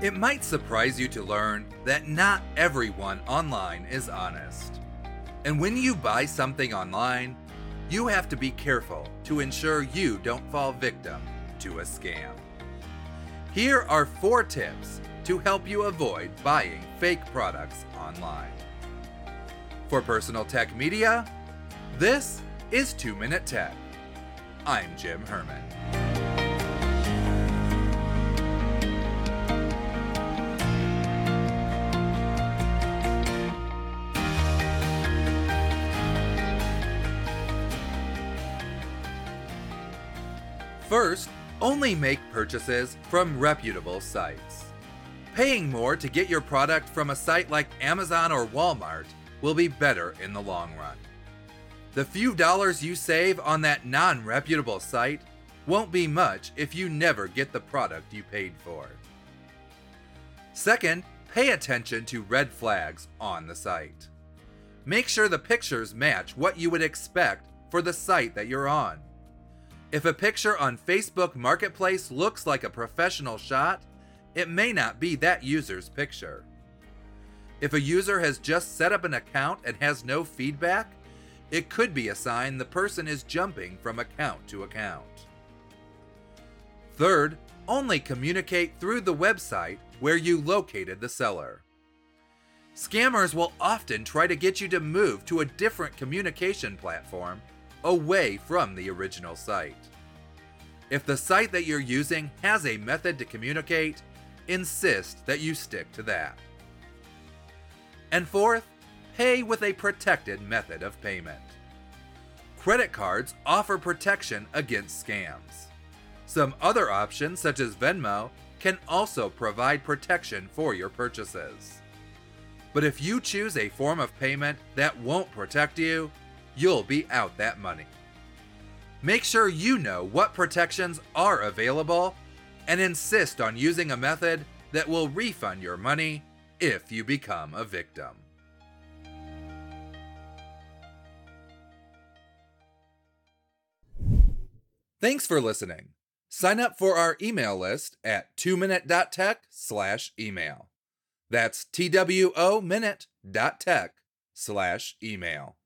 It might surprise you to learn that not everyone online is honest. And when you buy something online, you have to be careful to ensure you don't fall victim to a scam. Here are four tips to help you avoid buying fake products online. For Personal Tech Media, this is 2 Minute Tech. I'm Jim Herman. First, only make purchases from reputable sites. Paying more to get your product from a site like Amazon or Walmart will be better in the long run. The few dollars you save on that non reputable site won't be much if you never get the product you paid for. Second, pay attention to red flags on the site. Make sure the pictures match what you would expect for the site that you're on. If a picture on Facebook Marketplace looks like a professional shot, it may not be that user's picture. If a user has just set up an account and has no feedback, it could be a sign the person is jumping from account to account. Third, only communicate through the website where you located the seller. Scammers will often try to get you to move to a different communication platform away from the original site. If the site that you're using has a method to communicate, insist that you stick to that. And fourth, pay with a protected method of payment. Credit cards offer protection against scams. Some other options, such as Venmo, can also provide protection for your purchases. But if you choose a form of payment that won't protect you, you'll be out that money. Make sure you know what protections are available and insist on using a method that will refund your money if you become a victim. Thanks for listening. Sign up for our email list at 2minute.tech slash email. That's T-W-O minute.tech slash email.